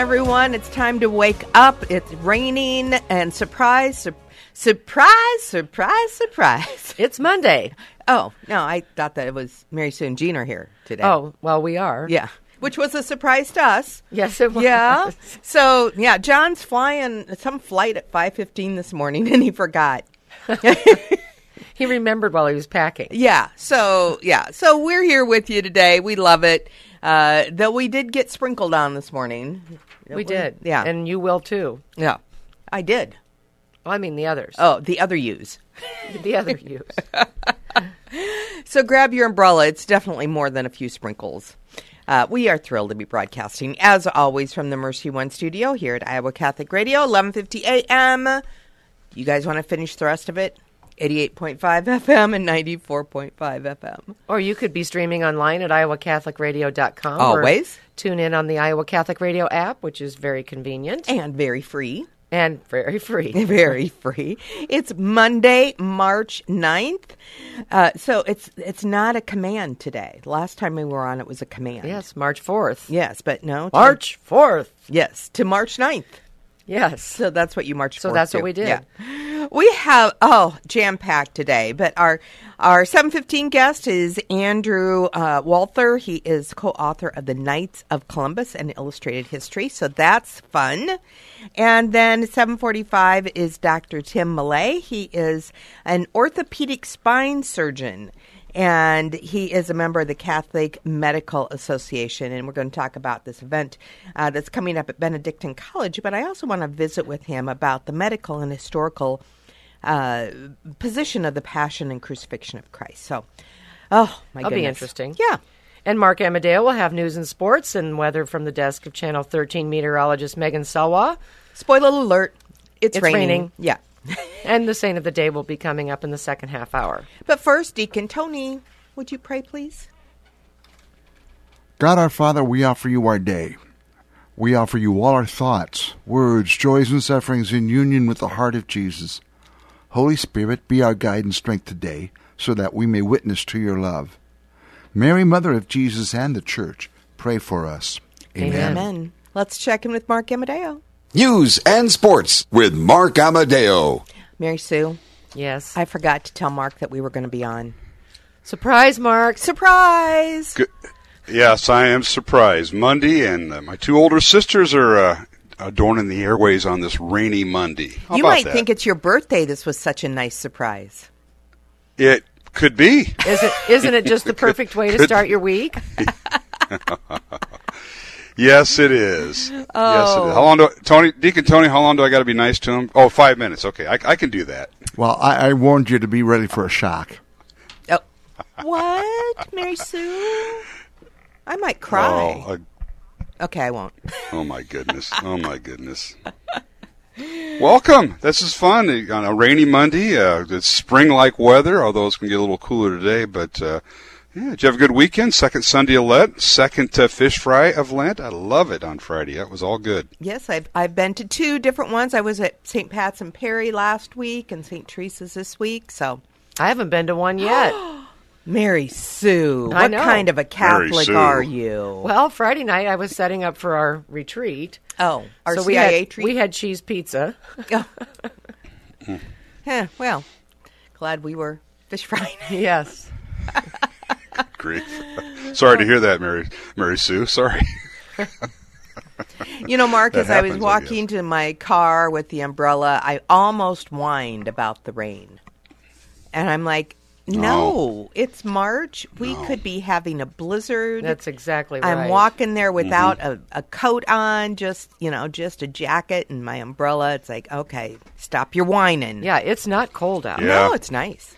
Everyone. It's time to wake up. It's raining, and surprise, sur- surprise, surprise, surprise. It's Monday. Oh, no, I thought that it was Mary Sue and Jeanne are here today. Oh, well, we are. yeah. Which was a surprise to us. Yes, it was. Yeah. So, yeah, Jon's flying some flight at 5.15 this morning, and he forgot. He remembered while he was packing. Yeah. So yeah. So we're here with you today. We love it. Uh, though we did get sprinkled on this morning. We did. Yeah. And you will too. yeah. I did. Well, I mean, the others. Oh, the other use. The other use. So grab your umbrella. It's definitely more than a few sprinkles. Uh, we are thrilled to be broadcasting, as always, from the Mercy One studio here at Iowa Catholic Radio, 11:50 a.m. You guys want to finish the rest of it? 88.5 FM and 94.5 FM. or you could be streaming online at iowacatholicradio.com. or Always. tune in on the Iowa Catholic Radio app, which is very convenient And very free. and very free. very free. It's Monday, March 9th. Uh, so it's it's not a command today. Last time we were on, it was a command. yes, March 4th. Yes, but no. to- March 4th. Yes, to March 9th. Yes. So that's what you marched So that's what we did. Yeah. We have oh jam packed today, but our our seven fifteen guest is Andrew uh, Walther. He is co-author of the Knights of Columbus and Illustrated History, so that's fun. And then seven forty five is Dr. Tim Millea. He is an orthopedic spine surgeon and he is a member of the Catholic Medical Association. And we're going to talk about this event uh, that's coming up at Benedictine College. But I also want to visit with him about the medical and historical uh, position of the Passion and Crucifixion of Christ. So, oh my That'll be interesting. Yeah. And Mark Amadeo will have news and sports and weather from the desk of Channel 13 meteorologist Megan Salois. Spoiler alert: it's, It's raining. raining. Yeah. And the saint of the day will be coming up in the second half hour. But first, Deacon Tony, would you pray, please? God our Father, we offer you our day. We offer you all our thoughts, words, joys, and sufferings in union with the heart of Jesus. Holy Spirit, be our guide and strength today, so that we may witness to your love. Mary, Mother of Jesus and the Church, pray for us. Amen. Amen. Let's check in with Mark Amadeo. News and sports with Mark Amadeo. Mary Sue, Yes. I forgot to tell Mark that we were going to be on. Surprise, Mark. Surprise! Good. Yes, I am surprised. Monday, and uh, my two older sisters are uh, adorning the airways on this rainy Monday. How you might that? think it's your birthday. This was such a nice surprise. it could be. Is it, isn't it just the perfect way to start your week? Yes, it is. Yes, it is. Oh. How long do Tony Deacon Tony? How long do I got to be nice to him? Oh, five minutes. Okay, I, I can do that. Well, I, I warned you to be ready for a shock. Oh, what, Mary Sue? I might cry. Oh, uh, okay, I won't. oh my goodness. Oh my goodness. Welcome. This is fun on a rainy Monday. Uh, it's spring-like weather, although it's going to get a little cooler today. But uh, yeah, did you have a good weekend? Second Sunday of Lent, second uh, fish fry of Lent. I love it on Friday. That was all good. Yes, I've I've been to two different ones. I was at St. Pat's and Perry last week, and St. Teresa's this week. So, I haven't been to one yet. Mary Sue, I what know. kind of a Catholic are you? well, Friday night I was setting up for our retreat. oh, our so CIA we had, treat. we had cheese pizza. Oh. Huh, well, glad we were fish frying. yes. Grief. Sorry to hear that, Mary Mary Sue. Sorry. You know, Mark, That as I was happens, I walking to my car with the umbrella, I almost whined about the rain. And I'm like, no, it's March. We could be having a blizzard. That's exactly right. I'm walking there without a, a coat on, just, you know, just a jacket and my umbrella. It's like, okay, stop your whining. Yeah, it's not cold out. Yeah. No, it's nice.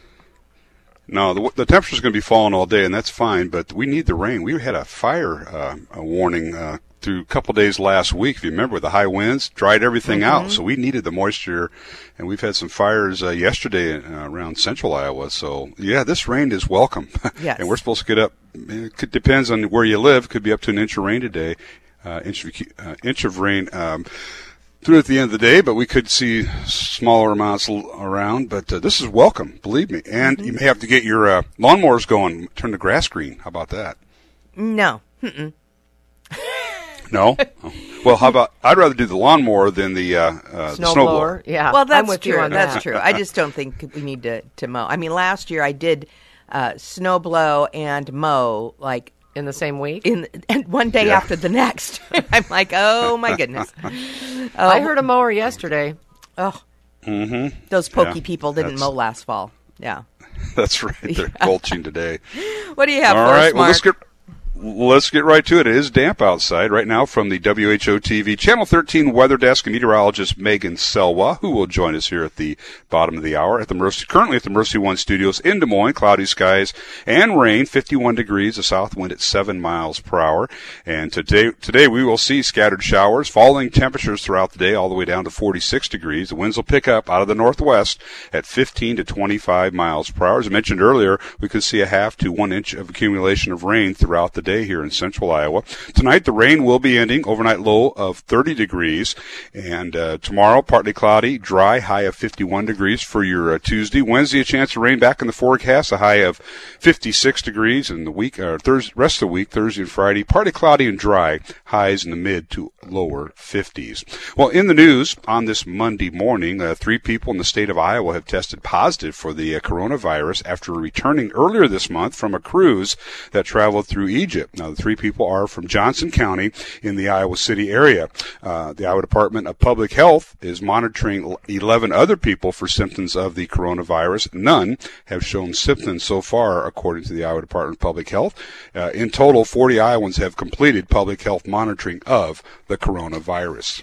No, the, the temperature's going to be falling all day, and that's fine. But we need the rain. We had a fire uh, a warning uh, through a couple days last week. If you remember, the high winds dried everything Mm-hmm. out, so we needed the moisture. And we've had some fires uh, yesterday uh, around central Iowa. So yeah, this rain is welcome. Yes. and we're supposed to get up. It could, depends on where you live. Could be up to an inch of rain today. Uh, inch of uh, inch of rain. Um, through at the end of the day, but we could see smaller amounts l- around. But uh, this is welcome, believe me. And you may have to get your uh, lawnmowers going, turn the grass green. How about that? No. No. Oh. Well, how about I'd rather do the lawnmower than the uh, uh, the Snow snowblower. Yeah. Well, that's I'm with true. you on that's that. true. I just don't think we need to, to mow. I mean, last year I did uh, snow blow and mow like In the same week? in and one day Yeah. after the next. I'm like, oh my goodness. I heard a mower yesterday. Oh, mm-hmm. those pokey Yeah, people didn't mow last fall. Yeah. That's right. They're mulching today. What do you have All for us, right. Well, let's Mark? get let's get right to it. It is damp outside right now from the WHO TV Channel 13 weather desk and meteorologist Megan Salois, who will join us here at the bottom of the hour at the Mercy, currently at the Mercy One Studios in Des Moines. Cloudy skies and rain, 51 degrees, a south wind at 7 miles per hour. And today, today we will see scattered showers, falling temperatures throughout the day, all the way down to 46 degrees. The winds will pick up out of the northwest at 15 to 25 miles per hour. As I mentioned earlier, we could see a half to one inch of accumulation of rain throughout the day here in central Iowa. Tonight, the rain will be ending. Overnight low of 30 degrees. And uh, tomorrow, partly cloudy, dry, high of 51 degrees for your uh, Tuesday. Wednesday, a chance of rain back in the forecast, a high of 56 degrees. And the week, uh, Thursday, rest of the week, Thursday and Friday, partly cloudy and dry, highs in the mid to lower 50s. Well, in the news on this Monday morning, uh, three people in the state of Iowa have tested positive for the uh, coronavirus after returning earlier this month from a cruise that traveled through Egypt. Now, the three people are from Johnson County in the Iowa City area. Uh, the Iowa Department of Public Health is monitoring 11 other people for symptoms of the coronavirus. None have shown symptoms so far, according to the Iowa Department of Public Health. Uh, in total, 40 Iowans have completed public health monitoring of the coronavirus.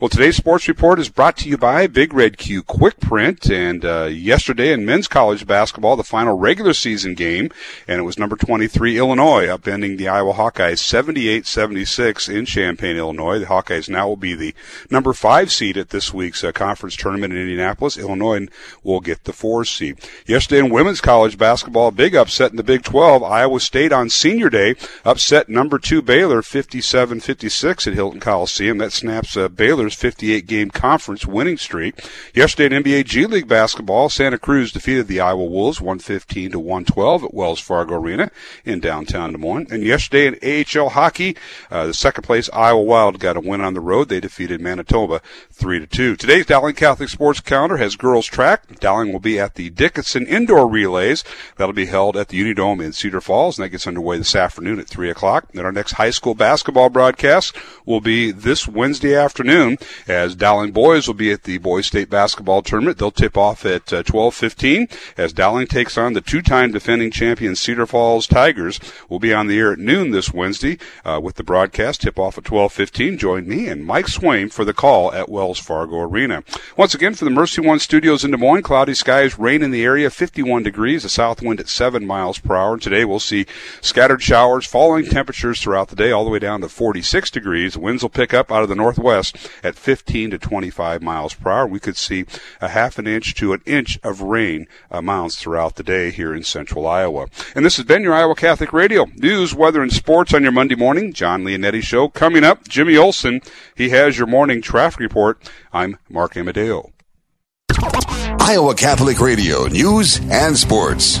Well, today's sports report is brought to you by Big Red Q Quick Print. And uh, yesterday in men's college basketball, the final regular season game, and it was number 23 Illinois upending the Iowa Hawkeyes 78-76 in Champaign, Illinois. The Hawkeyes now will be the number five seed at this week's uh, conference tournament in Indianapolis. Illinois will get the four seed. Yesterday in women's college basketball, a big upset in the Big 12. Iowa State on Senior Day upset number two Baylor 57-56 at Hilton Coliseum. That snaps uh, Baylor's 58 game conference winning streak. Yesterday in NBA G League basketball, Santa Cruz defeated the Iowa Wolves 115 to 112 at Wells Fargo Arena in downtown Des Moines. And yesterday in AHL hockey, uh, the second place Iowa Wild got a win on the road. They defeated Manitoba 3 to 2. Today's Dowling Catholic Sports Calendar has girls track. Dowling will be at the Dickinson Indoor Relays. That'll be held at the Unidome in Cedar Falls, and that gets underway this afternoon at 3 o'clock. Then our next high school basketball broadcast will be this Wednesday afternoon as Dowling boys will be at the Boys State Basketball Tournament. They'll tip off at uh, 12:15 as Dowling takes on the two-time defending champion Cedar Falls Tigers. We'll be on the air at noon this Wednesday uh, with the broadcast tip off at 12:15. Join me and Mike Swain for the call at Wells Fargo Arena. Once again for the Mercy One Studios in Des Moines, cloudy skies, rain in the area, 51 degrees, a south wind at 7 miles per hour. And today we'll see scattered showers, falling temperatures throughout the day, all the way down to 46 degrees. Winds will pick up out of the northwest at 15 to 25 miles per hour. We could see a half an inch to an inch of rain uh, amounts throughout the day here in central Iowa. And this has been your Iowa Catholic Radio. News, weather, and sports on your Monday morning. Jon Leonetti Show. Coming up, Jimmy Olson. He has your morning traffic report. I'm Mark Amadeo. Iowa Catholic Radio News and Sports.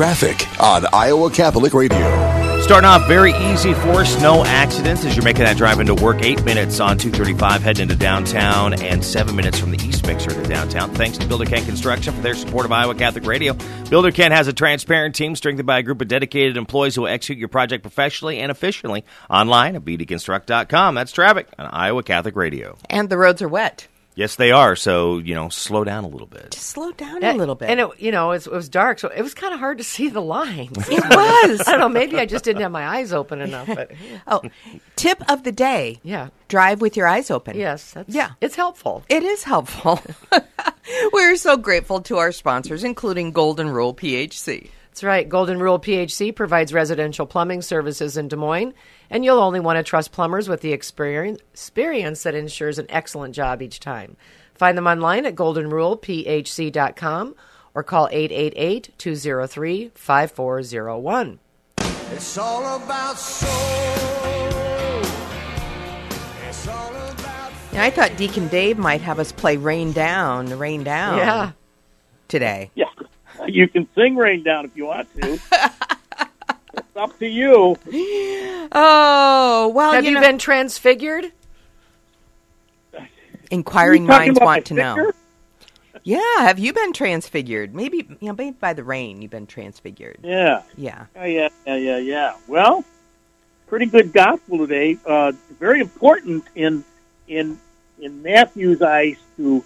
Traffic on Iowa Catholic Radio. Starting off very easy for us, no accidents as you're making that drive into work. Eight minutes on 235 heading into downtown, and seven minutes from the East Mixer to downtown. Thanks to Builder Ken Construction for their support of Iowa Catholic Radio. Builder Ken has a transparent team strengthened by a group of dedicated employees who will execute your project professionally and efficiently. Online at bdconstruct.com. That's traffic on Iowa Catholic Radio. And the roads are wet. Yes, they are. So you know, slow down a little bit. Just slow down a little bit. And it, you know, it was, it was dark, so it was kind of hard to see the lines. It was. I don't know. Maybe I just didn't have my eyes open enough. But oh, tip of the day. Yeah. Drive with your eyes open. yes, that's, Yeah. it's helpful. It is helpful. We're so grateful to our sponsors, including Golden Rule PHC. That's right. Golden Rule PHC provides residential plumbing services in Des Moines, and you'll only want to trust plumbers with the experience, experience that ensures an excellent job each time. Find them online at goldenrulephc.com or call 888 203 5401. It's all about soul. It's all about Now, I thought Deacon Dave might have us play Rain Down, Rain Down Yeah. today. Yeah, you can sing "Rain Down" if you want to. it's up to you. Oh, well, Have you, you, know, been transfigured? inquiring minds want to know. Yeah, have you been transfigured? Maybe, you know, maybe by the rain you've been transfigured. Yeah, Yeah. yeah, yeah, yeah, yeah, yeah. Well, pretty good gospel today. Uh, very important in in in Matthew's eyes to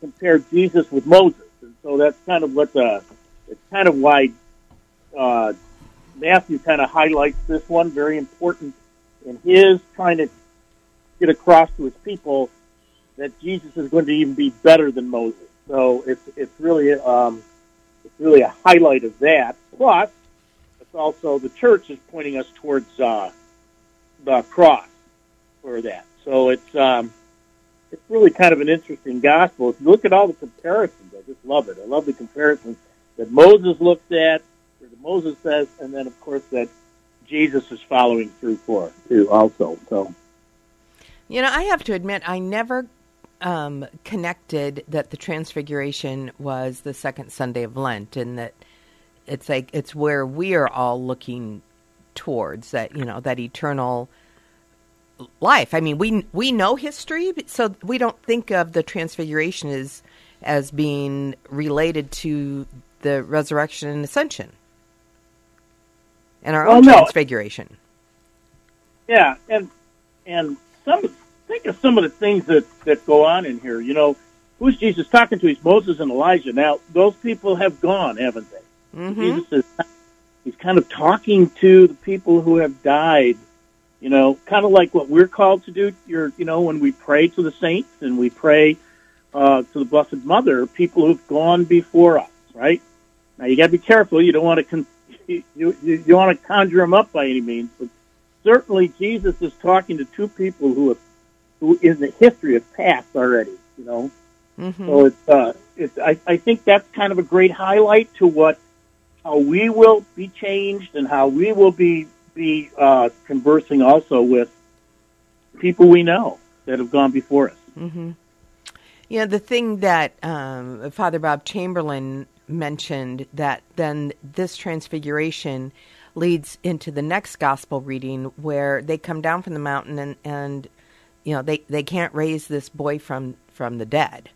compare Jesus with Moses, and so that's kind of what the it's kind of why uh, Matthew kind of highlights this one. Very important in his trying to get across to his people that Jesus is going to even be better than Moses. So it's it's really um, it's really a highlight of that. Plus, it's also the church is pointing us towards uh, the cross for that. So it's um, it's really kind of an interesting gospel. If you look at all the comparisons, I just love it. I love the comparisons that Moses looked at, that Moses says, and then of course that Jesus is following through for too. Also, so You know, I have to admit, I never um, connected that the Transfiguration was the second Sunday of Lent, and that it's like it's where we are all looking towards that. You know, that eternal life. I mean, we we know history, so we don't think of the Transfiguration as as being related to the resurrection and ascension, and our Well, own no. Transfiguration. Yeah, and and some think of some of the things that that go on in here. You know, who's Jesus talking to? He's Moses and Elijah. Now those people have gone, haven't they? Mm-hmm. Jesus is he's kind of talking to the people who have died. You know, kind of like what we're called to do. You're, you know, when we pray to the saints and we pray uh, to the Blessed Mother, people who've gone before us, right? Now you got to be careful. You don't want to con- you you, you want to conjure them up by any means, but certainly Jesus is talking to two people who have who in the history have passed already. You know, Mm-hmm. so it's uh, it's I, I think that's kind of a great highlight to what how we will be changed and how we will be be uh, conversing also with people we know that have gone before us. Mm-hmm. You know, the thing that um, Father Bob Chamberlain mentioned that then this transfiguration leads into the next gospel reading where they come down from the mountain and, and you know they, they can't raise this boy from, from the dead.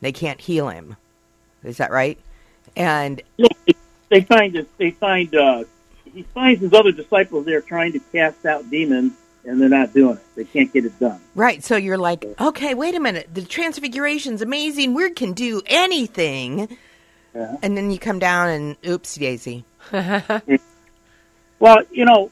They can't heal him. Is that right? And they find they find uh, he finds his other disciples there trying to cast out demons, and they're not doing it. They can't get it done. right, so you're like, okay, wait a minute. The transfiguration's amazing. We can do anything. Yeah. And then you come down and oops, daisy. Well, you know,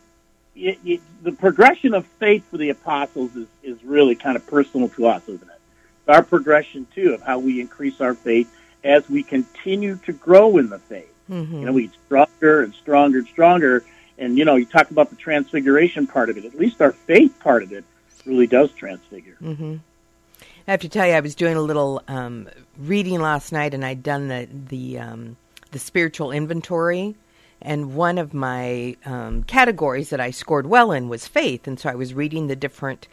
y y the progression of faith for the apostles is, is really kind of personal to us, isn't it? Our progression, too, of how we increase our faith as we continue to grow in the faith. Mm-hmm. You know, we get stronger and stronger and stronger. And, you know, you talk about the transfiguration part of it. At least our faith part of it really does transfigure. Mm-hmm. I have to tell you, I was doing a little um, reading last night, and I'd done the the um, the spiritual inventory, and one of my um, categories that I scored well in was faith, and so I was reading the different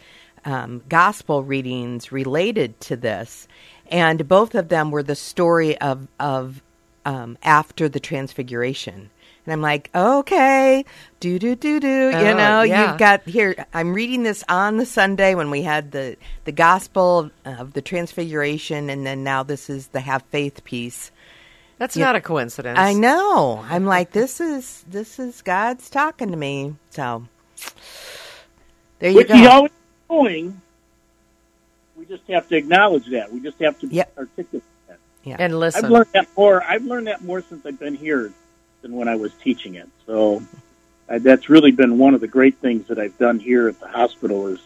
um, gospel readings related to this, and both of them were the story of of um, after the transfiguration. And I'm like, okay, do do do do. You Oh, know, yeah. you've got here. I'm reading this on the Sunday when we had the the gospel of the Transfiguration, and then now this is the have faith piece. That's Yeah. not a coincidence. I know. I'm like, this is this is God's talking to me. So there you Which go. he's always doing. We just have to acknowledge that. We just have to Yep. articulate that. And listen. I've learned that more. I've learned that more since I've been here than when I was teaching it. So uh, that's really been one of the great things that I've done here at the hospital is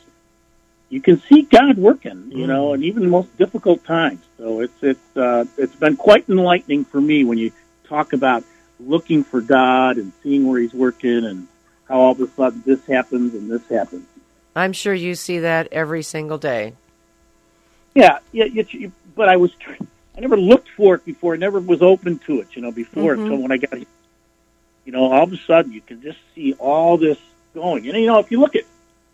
you can see God working, you know, and even the most difficult times. So it's it's uh, it's been quite enlightening for me when you talk about looking for God and seeing where He's working and how all of a sudden this happens and this happens. I'm sure you see that every single day. Yeah, yeah, you, you, but I was, tr- I never looked for it before. I never was open to it, you know, before Mhm. until when I got here. You know, all of a sudden you can just see all this going. And, you know, if you look at,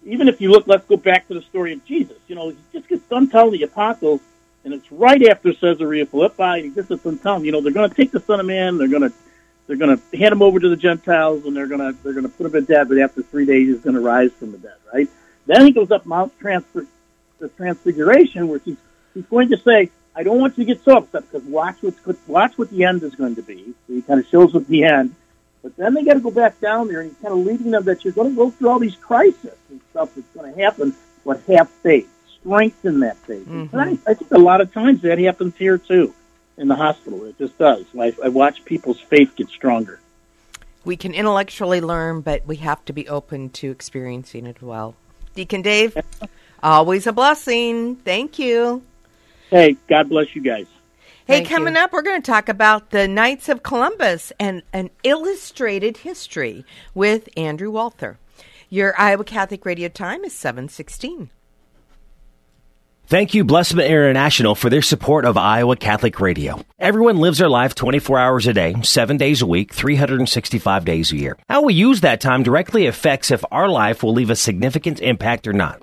even if you look, let's go back to the story of Jesus. You know, he just gets done telling the apostles, and it's right after Caesarea Philippi, and he just gets done telling you know, they're going to take the Son of Man, they're going to, they're going to hand him over to the Gentiles, and they're going to, they're going to put him to death, but after three days he's going to rise from the dead, right? Then he goes up Mount Transfer, the Transfiguration, where he's he's going to say, "I don't want you to get so upset because watch what's watch what the end is going to be." So he kind of shows what the end, but then they got to go back down there, and he's kind of leading them that you're going to go through all these crises and stuff that's going to happen, but have faith, strengthen that faith. And mm-hmm. I, I think a lot of times that happens here too, in the hospital. It just does. I, I watch people's faith get stronger. we can intellectually learn, but we have to be open to experiencing it as well. Deacon Dave, always a blessing. Thank you. Hey, God bless you guys. Hey, Thank coming you. up, we're going to talk about the Knights of Columbus and an illustrated history with Andrew Walther. Your Iowa Catholic Radio time is 716. Thank you, Blessman International, for their support of Iowa Catholic Radio. Everyone lives their life 24 hours a day, 7 days a week, 365 days a year. How we use that time directly affects if our life will leave a significant impact or not.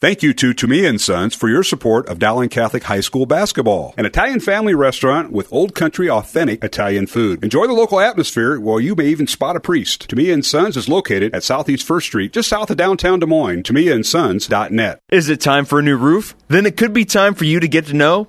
Thank you to Tumea and Sons for your support of Dowling Catholic High School basketball, an Italian family restaurant with old country authentic Italian food. Enjoy the local atmosphere while you may even spot a priest. Tumea and Sons is located at Southeast First Street, just south of downtown Des Moines. ToomeyandSons.net. Is it time for a new roof? Then it could be time for you to get to know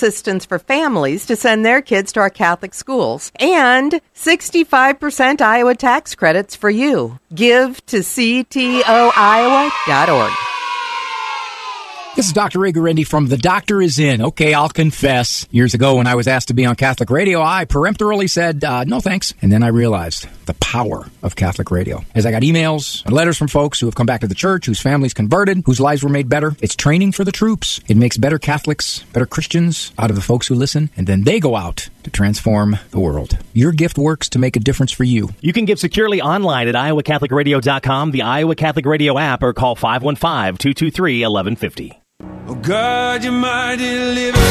for families to send their kids to our Catholic schools and 65% Iowa tax credits for you. Give to ctoiowa.org. This is Dr. Ray from The Doctor Is In. Okay, I'll confess. Years ago, when I was asked to be on Catholic radio, I peremptorily said, uh, no thanks. And then I realized the power of Catholic radio. As I got emails and letters from folks who have come back to the church, whose families converted, whose lives were made better, it's training for the troops. It makes better Catholics, better Christians out of the folks who listen, and then they go out to transform the world. Your gift works to make a difference for you. You can give securely online at iowacatholicradio.com, the Iowa Catholic Radio app, or call 515-223-1150. Oh God, you're my deliverer.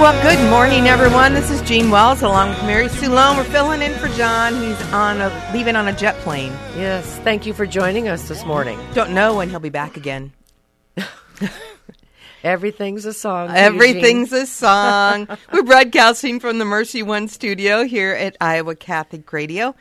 Well, good morning, everyone. This is Jeanne Wells along with Mary Sue. We're filling in for Jon. He's on a leaving on a jet plane. Yes, thank you for joining us this morning. Don't know when he'll be back again. Everything's a song. Everything's a song. We're broadcasting from the Mercy One studio here at Iowa Catholic Radio.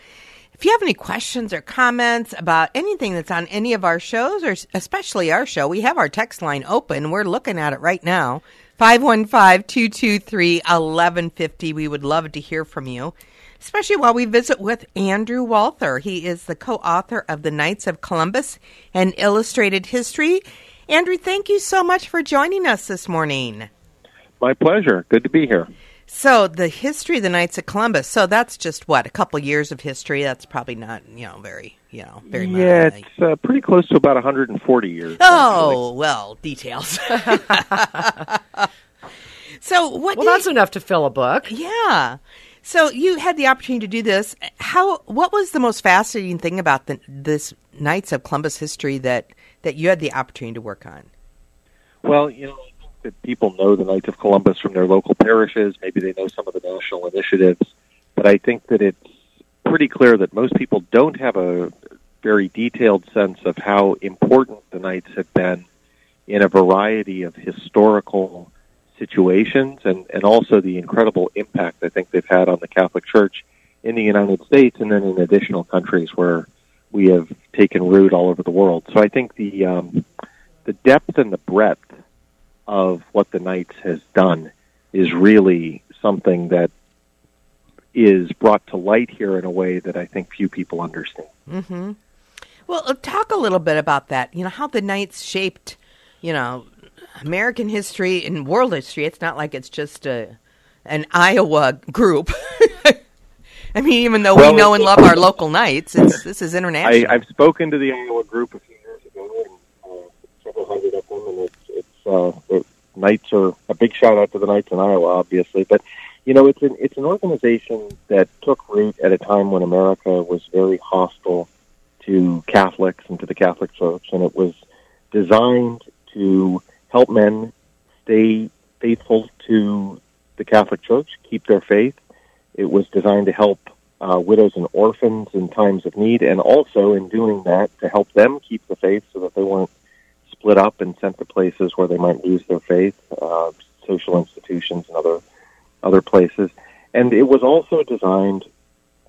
If you have any questions or comments about anything that's on any of our shows, or especially our show, we have our text line open. We're looking at it right now 515 223 1150. We would love to hear from you, especially while we visit with Andrew Walther. He is the co author of The Knights of Columbus and Illustrated History. Andrew, thank you so much for joining us this morning. My pleasure. Good to be here. So the history of the Knights of Columbus. So that's just what a couple years of history. That's probably not you know very you know very yeah. modern. It's uh, pretty close to about 140 years. Oh well, details. so what? Well, that's you- enough to fill a book. yeah. So you had the opportunity to do this. How? What was the most fascinating thing about the, this Knights of Columbus history that that you had the opportunity to work on? Well, you know, I think that people know the Knights of Columbus from their local parishes. Maybe they know some of the national initiatives, but I think that it's pretty clear that most people don't have a very detailed sense of how important the Knights have been in a variety of historical situations and, and also the incredible impact I think they've had on the Catholic Church in the United States and then in additional countries where we have taken root all over the world. So I think the um, the depth and the breadth of what the Knights has done is really something that is brought to light here in a way that I think few people understand. Mm-hmm. Well, uh, talk a little bit about that. You know how the Knights shaped, you know, American history and world history. It's not like it's just a an Iowa group. I mean, even though Well, we know and love our local Knights, it's this is international. I, I've spoken to the Iowa group a few years ago, and uh, several hundred of them, and it's uh, the Knights are a big shout out to the Knights in Iowa, obviously. But you know, it's an it's an organization that took root at a time when America was very hostile to Catholics and to the Catholic Church, and it was designed to help men stay faithful to the Catholic Church, keep their faith. It was designed to help uh, widows and orphans in times of need, and also in doing that to help them keep the faith so that they weren't split up and sent to places where they might lose their faith, uh, social institutions and other other places. And it was also designed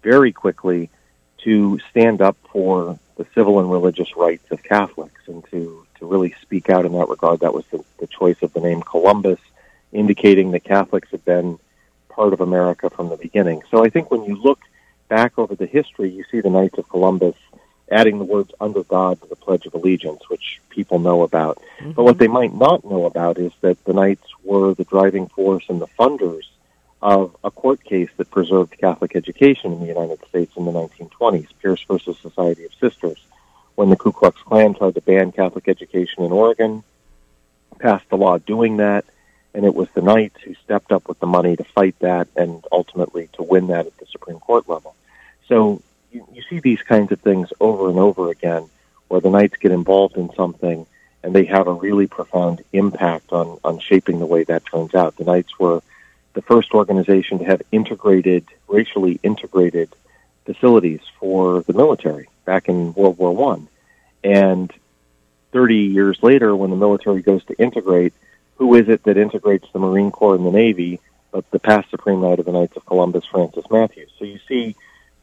very quickly to stand up for the civil and religious rights of Catholics and to, to really speak out in that regard. That was the, the choice of the name Columbus, indicating that Catholics had been part of America from the beginning. So I think when you look back over the history, you see the Knights of Columbus adding the words under God to the Pledge of Allegiance, which people know about. But what mm-hmm. they might not know about is that the Knights were the driving force and the funders of a court case that preserved Catholic education in the United States in the 1920s, Pierce versus Society of Sisters, when the Ku Klux Klan tried to ban Catholic education in Oregon, passed a law doing that, and it was the Knights who stepped up with the money to fight that and ultimately to win that at the Supreme Court level. So you, you see these kinds of things over and over again where the Knights get involved in something and they have a really profound impact on, on shaping the way that turns out. The Knights were the first organization to have integrated, racially integrated facilities for the military back in World War One. And 30 years later, when the military goes to integrate, who is it that integrates the Marine Corps and the Navy but the past Supreme Knight of the Knights of Columbus, Francis Matthews? So you see,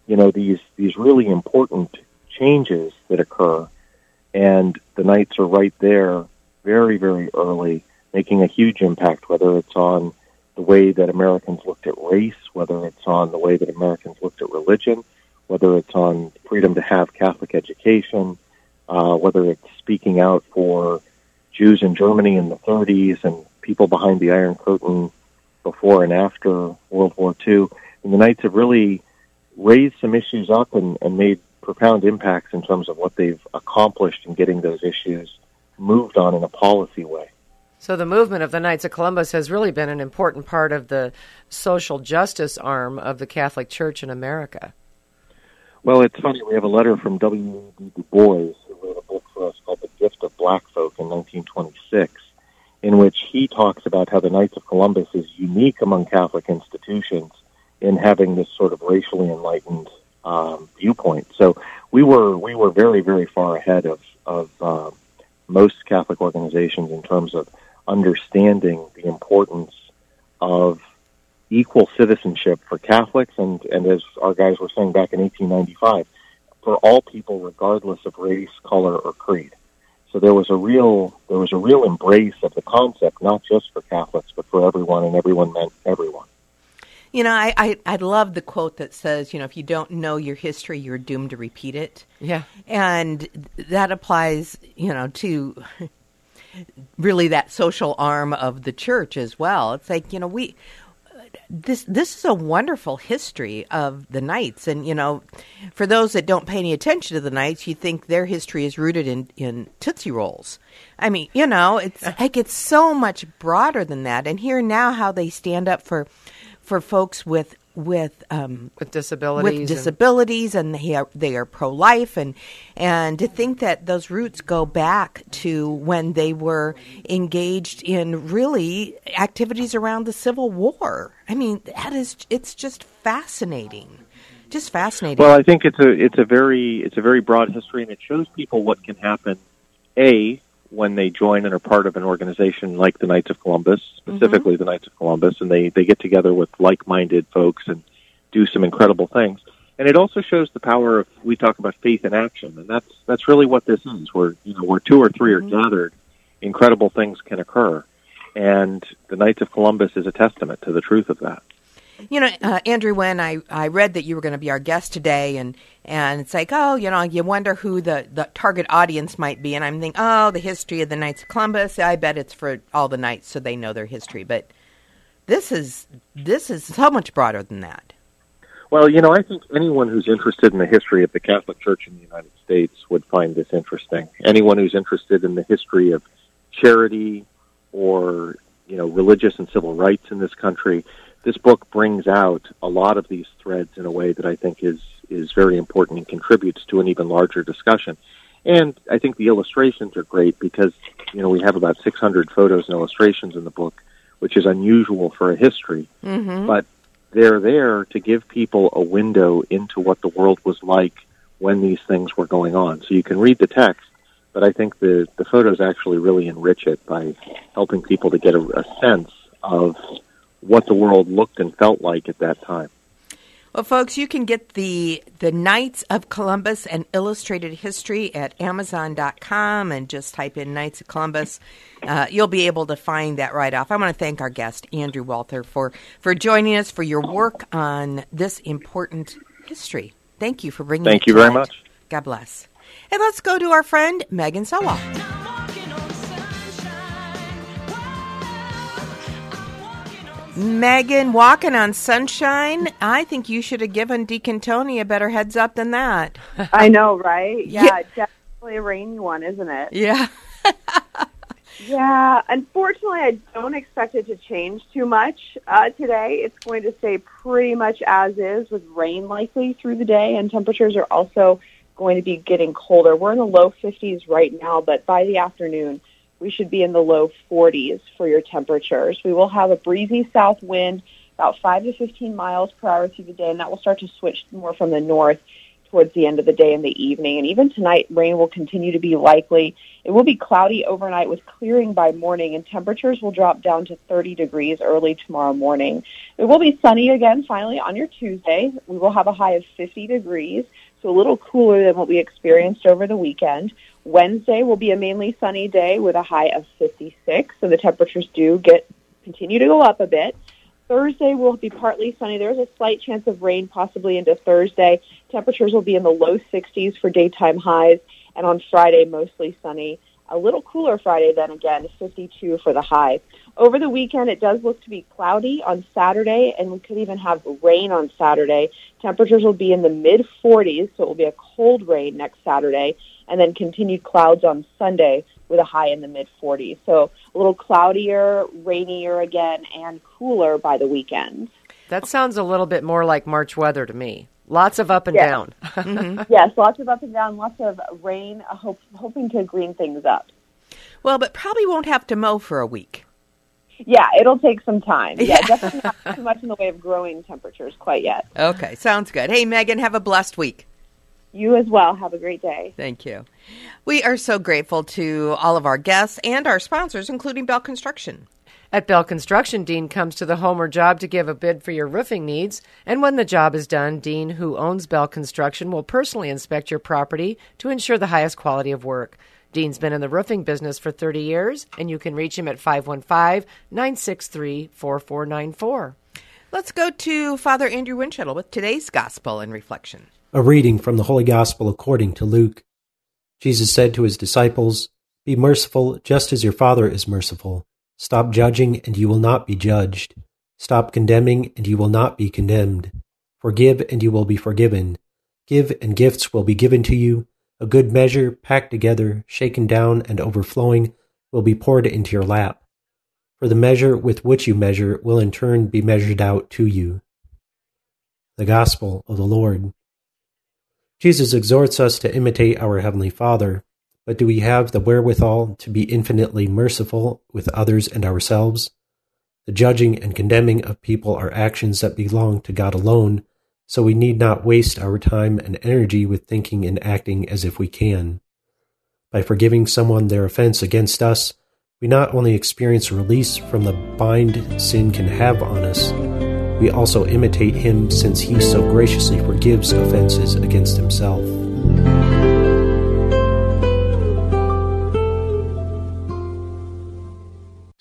you know, these, these really important changes that occur, and the Knights are right there very, very early, making a huge impact, whether it's on the way that Americans looked at race, whether it's on the way that Americans looked at religion, whether it's on freedom to have Catholic education, uh, whether it's speaking out for Jews in Germany in the 30s and people behind the Iron Curtain before and after World War II. And the Knights have really raised some issues up and, and made profound impacts in terms of what they've accomplished in getting those issues moved on in a policy way. So the movement of the Knights of Columbus has really been an important part of the social justice arm of the Catholic Church in America. Well, it's funny. We have a letter from W. E. Du Bois, who wrote a book for us called The Gift of Black Folk in 1926, in which he talks about how the Knights of Columbus is unique among Catholic institutions in having this sort of racially enlightened um, viewpoint. So we were we were very very far ahead of of uh, most Catholic organizations in terms of understanding the importance of equal citizenship for Catholics and, and as our guys were saying back in 1895, for all people regardless of race, color, or creed. So there was a real there was a real embrace of the concept, not just for Catholics, but for everyone, and everyone meant everyone. You know, I, I I love the quote that says, you know, if you don't know your history, you're doomed to repeat it. Yeah. And that applies, you know, to really that social arm of the church as well. It's like, you know, we this this is a wonderful history of the Knights, and you know, for those that don't pay any attention to the Knights, you think their history is rooted in in Tootsie Rolls. I mean, you know, it's like it's so much broader than that. And here now, how they stand up for for folks with with um, with disabilities, with and- disabilities, and, they are they are pro life, and and to think that those roots go back to when they were engaged in really activities around the Civil War. I mean, that is it's just fascinating, just fascinating. Well, I think it's a it's a very it's a very broad history, and it shows people what can happen. A when they join and are part of an organization like the Knights of Columbus, mm-hmm. specifically the Knights of Columbus, and they they get together with like-minded folks and do some incredible things. And it also shows the power of we talk about faith in action, and that's that's really what this hmm. is. Where you know where two or three are hmm. gathered, incredible things can occur, and the Knights of Columbus is a testament to the truth of that. You know, uh, Andrew, when I, I read that you were going to be our guest today, and, and it's like, oh, you know, you wonder who the, the target audience might be. And I'm thinking, oh, the history of the Knights of Columbus. I bet it's for all the Knights so they know their history. But this is this is so much broader than that. Well, you know, I think anyone who's interested in the history of the Catholic Church in the United States would find this interesting. Anyone who's interested in the history of charity or, you know, religious and civil rights in this country, this book brings out a lot of these threads in a way that I think is is very important and contributes to an even larger discussion. And I think the illustrations are great because, you know, we have about 600 photos and illustrations in the book, which is unusual for a history. Mm-hmm. But they're there to give people a window into what the world was like when these things were going on. So you can read the text, but I think the, the photos actually really enrich it by helping people to get a, a sense of what the world looked and felt like at that time. Well, folks, you can get the the Knights of Columbus and Illustrated History at Amazon.com and just type in Knights of Columbus. Uh, you'll be able to find that right off. I want to thank our guest Andrew Walther for for joining us for your work on this important history. Thank you for bringing. Thank you very much. God bless. And let's go to our friend Megan Sowell. Megan, walking on sunshine. I think you should have given Deacon Tony a better heads up than that. I know, right? Yeah, Yeah. definitely a rainy one, isn't it? Yeah. Yeah, unfortunately, I don't expect it to change too much uh, today. It's going to stay pretty much as is with rain likely through the day, and temperatures are also going to be getting colder. We're in the low 50s right now, but by the afternoon, we should be in the low 40s for your temperatures. We will have a breezy south wind, about 5 to 15 miles per hour through the day, and that will start to switch more from the north towards the end of the day and the evening. And even tonight, rain will continue to be likely. It will be cloudy overnight with clearing by morning, and temperatures will drop down to 30 degrees early tomorrow morning. It will be sunny again finally on your Tuesday. We will have a high of 50 degrees, a little cooler than what we experienced over the weekend. Wednesday will be a mainly sunny day with a high of 56, so the temperatures do get continue to go up a bit. Thursday will be partly sunny. There's a slight chance of rain possibly into Thursday. Temperatures will be in the low 60s for daytime highs, and on Friday, mostly sunny. A little cooler Friday then again, 52 for the high. Over the weekend, it does look to be cloudy on Saturday, and we could even have rain on Saturday. Temperatures will be in the mid 40s, so it will be a cold rain next Saturday, and then continued clouds on Sunday with a high in the mid 40s. So a little cloudier, rainier again, and cooler by the weekend. That sounds a little bit more like March weather to me. Lots of up and Yeah. down. yes, lots of up and down, lots of rain, uh, hope, hoping to green things up. Well, but probably won't have to mow for a week. Yeah, it'll take some time. Yeah, Yeah. definitely not too much in the way of growing temperatures quite yet. Okay, sounds good. Hey, Megan, have a blessed week. You as well. Have a great day. Thank you. We are so grateful to all of our guests and our sponsors, including Bell Construction. At Bell Construction, Dean comes to the home or job to give a bid for your roofing needs. And when the job is done, Dean, who owns Bell Construction, will personally inspect your property to ensure the highest quality of work. Dean's been in the roofing business for 30 years, and you can reach him at 515 963 4494. Let's go to Father Andrew Winchell with today's gospel and reflection. A reading from the Holy Gospel according to Luke. Jesus said to his disciples, Be merciful just as your Father is merciful. Stop judging, and you will not be judged. Stop condemning, and you will not be condemned. Forgive, and you will be forgiven. Give, and gifts will be given to you. A good measure, packed together, shaken down, and overflowing, will be poured into your lap. For the measure with which you measure will in turn be measured out to you. The Gospel of the Lord. Jesus exhorts us to imitate our Heavenly Father, but do we have the wherewithal to be infinitely merciful with others and ourselves? The judging and condemning of people are actions that belong to God alone, so we need not waste our time and energy with thinking and acting as if we can. By forgiving someone their offense against us, we not only experience release from the bind sin can have on us, we also imitate him since he so graciously forgives offenses against himself.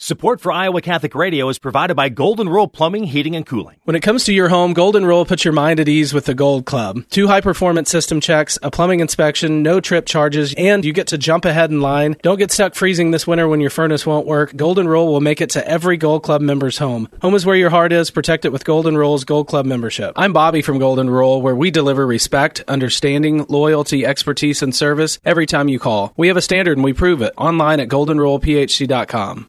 Support for Iowa Catholic Radio is provided by Golden Rule Plumbing, Heating, and Cooling. When it comes to your home, Golden Rule puts your mind at ease with the Gold Club. Two high performance system checks, a plumbing inspection, no trip charges, and you get to jump ahead in line. Don't get stuck freezing this winter when your furnace won't work. Golden Rule will make it to every Gold Club member's home. Home is where your heart is. Protect it with Golden Rule's Gold Club membership. I'm Bobby from Golden Rule, where we deliver respect, understanding, loyalty, expertise, and service every time you call. We have a standard and we prove it online at goldenrulephc.com.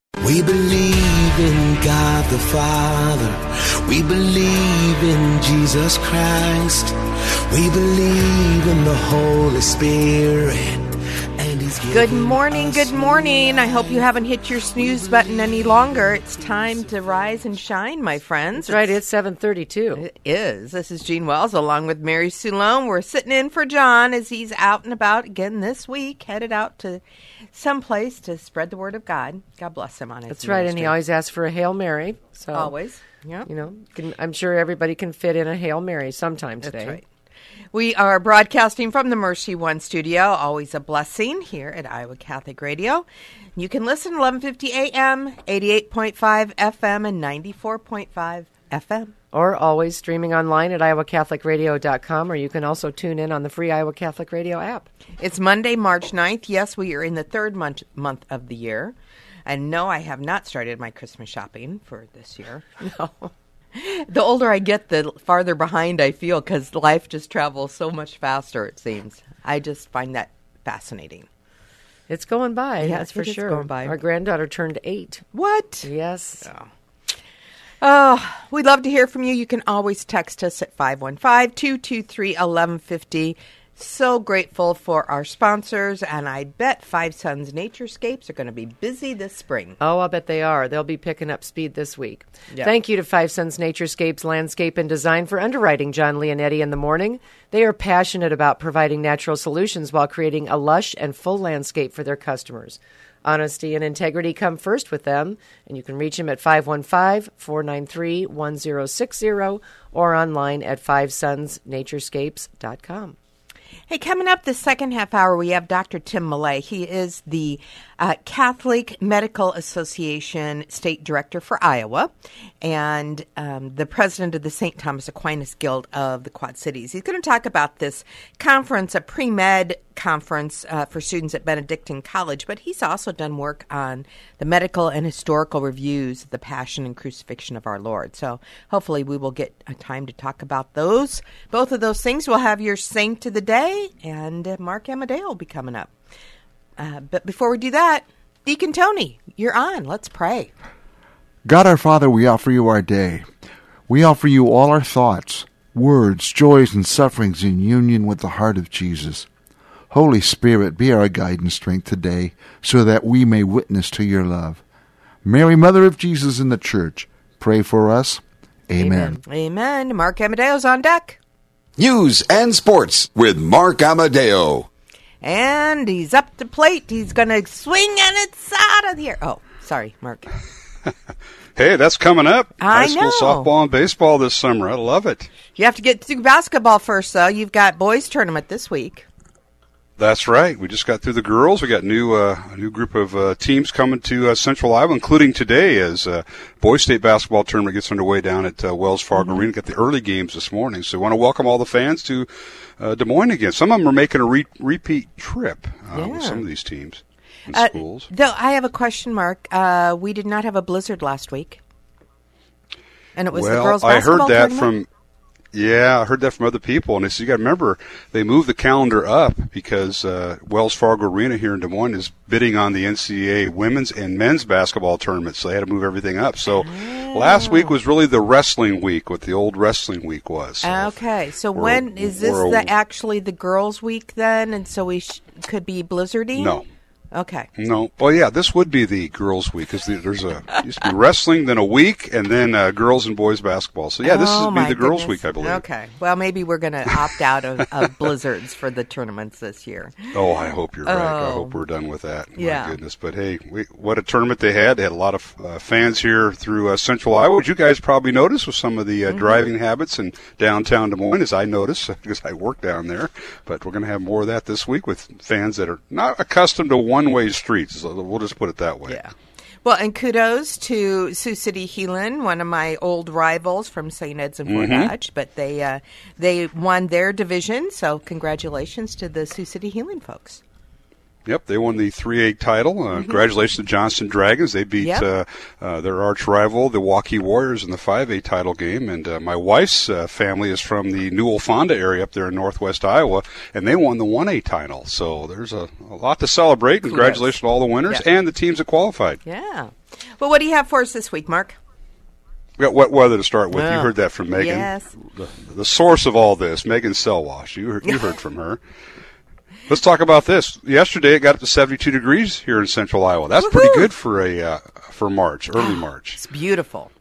We believe in God the Father. We believe in Jesus Christ. We believe in the Holy Spirit. Good morning, good morning. I hope you haven't hit your snooze button any longer. It's time to rise and shine, my friends. That's right, it's 732. It is. This is Jeanne Wells along with Mary Sue Lone. We're sitting in for Jon as he's out and about again this week, headed out to someplace to spread the word of God. God bless him on his That's right, and he always asks for a Hail Mary. So Always. Yeah. You know, can, I'm sure everybody can fit in a Hail Mary sometime today. That's right. We are broadcasting from the Mercy One studio. Always a blessing here at Iowa Catholic Radio. You can listen 1150 AM, 88.5 FM, and 94.5 FM. Or always streaming online at iowacatholicradio.com, or you can also tune in on the free Iowa Catholic Radio app. It's Monday, March 9th. Yes, we are in the third month, month of the year. And no, I have not started my Christmas shopping for this year. No. The older I get, the farther behind I feel because life just travels so much faster, it seems. I just find that fascinating. It's going by, Yeah, that's for sure. going by. Our granddaughter turned eight. What? Yes. Oh, we'd love to hear from you. You can always text us at 515 223 1150. So grateful for our sponsors, and I bet Five Suns Naturescapes are going to be busy this spring. Oh, I'll bet they are. They'll be picking up speed this week. Yeah. Thank you to Five Suns Naturescapes Landscape and Design for underwriting Jon Leonetti in the morning. They are passionate about providing natural solutions while creating a lush and full landscape for their customers. Honesty and integrity come first with them, and you can reach them at 515 493 1060 or online at fivesonsnaturescapes.com. Hey, coming up the second half hour, we have Dr. Tim Millea. He is the uh, Catholic Medical Association State Director for Iowa and um, the president of the St. Thomas Aquinas Guild of the Quad Cities. He's going to talk about this conference, a pre med conference uh, for students at Benedictine College, but he's also done work on the medical and historical reviews of the Passion and Crucifixion of our Lord. So hopefully we will get a time to talk about those. Both of those things. We'll have your saint of the day, and uh, Mark Amadeo will be coming up. Uh, but before we do that, Deacon Tony, you're on. Let's pray. God our Father, we offer you our day. We offer you all our thoughts, words, joys, and sufferings in union with the heart of Jesus. Holy Spirit, be our guide and strength today so that we may witness to your love. Mary, Mother of Jesus in the Church, pray for us. Amen. Amen. Mark Amadeo's on deck. News and sports with Mark Amadeo. And he's up to plate. He's going to swing and it's out of here. Oh, sorry, Mark. Hey, that's coming up. I High school know. softball and baseball this summer. I love it. You have to get through basketball first, though. You've got boys' tournament this week. That's right. We just got through the girls. We got new uh, a new group of uh, teams coming to uh, Central Iowa, including today as uh, boys state basketball tournament gets underway down at uh, Wells Fargo Arena. Got the early games this morning, so we want to welcome all the fans to uh, Des Moines again. Some of them are making a re- repeat trip uh, Yeah. with some of these teams and Uh, schools. Though I have a question, Mark. Uh, we did not have a blizzard last week, and it was well, the girls' I heard that tournament? from. Yeah, I heard that from other people, and it's, you got to remember they moved the calendar up because uh, Wells Fargo Arena here in Des Moines is bidding on the NCAA women's and men's basketball tournament, so they had to move everything up. So last week was really the wrestling week, what the old wrestling week was. So Okay, so when is this the actually the girls' week then, and so we sh- could be blizzardy? No. Okay. No, well, yeah, this would be the girls' week because there's a used to be wrestling, then a week, and then uh, girls and boys basketball. So yeah, this oh, would be my the girls' week, I believe. Okay. Well, maybe we're going to opt out of, of blizzards for the tournaments this year. Oh, I hope you're right. I Oh. hope we're done with that. My Yeah. goodness. But hey, we, what a tournament they had. They had a lot of uh, fans here through uh, Central Iowa, which you guys probably noticed with some of the uh, Mm-hmm. driving habits in downtown Des Moines, as I noticed because I work down there. But we're going to have more of that this week with fans that are not accustomed to one-way streets. We'll just put it that way. Yeah. Well, and kudos to Sioux City Heelan, one of my old rivals from St. Ed's and Fort Mhm. Dodge. But they uh, they won their division, so congratulations to the Sioux City Heelan folks. Yep, they won the 3A title. Uh, Congratulations to Johnston Dragons. They beat Mm-hmm. Yep. uh, uh, their arch rival, the Waukee Warriors, in the 5A title game. And uh, my wife's uh, family is from the Newell Fonda area up there in northwest Iowa, and they won the 1A title. So there's a, a lot to celebrate. Congratulations to all the winners and the teams that qualified. Yeah. Well, what do you have for us this week, Mark? We got wet weather to start with. You heard that from Megan. yes. The, the source of all this, Megan Salois. You heard, you heard from her. Let's talk about this. Yesterday, it got up to 72 degrees here in Central Iowa. That's pretty good for a uh, for March, early March. It's beautiful.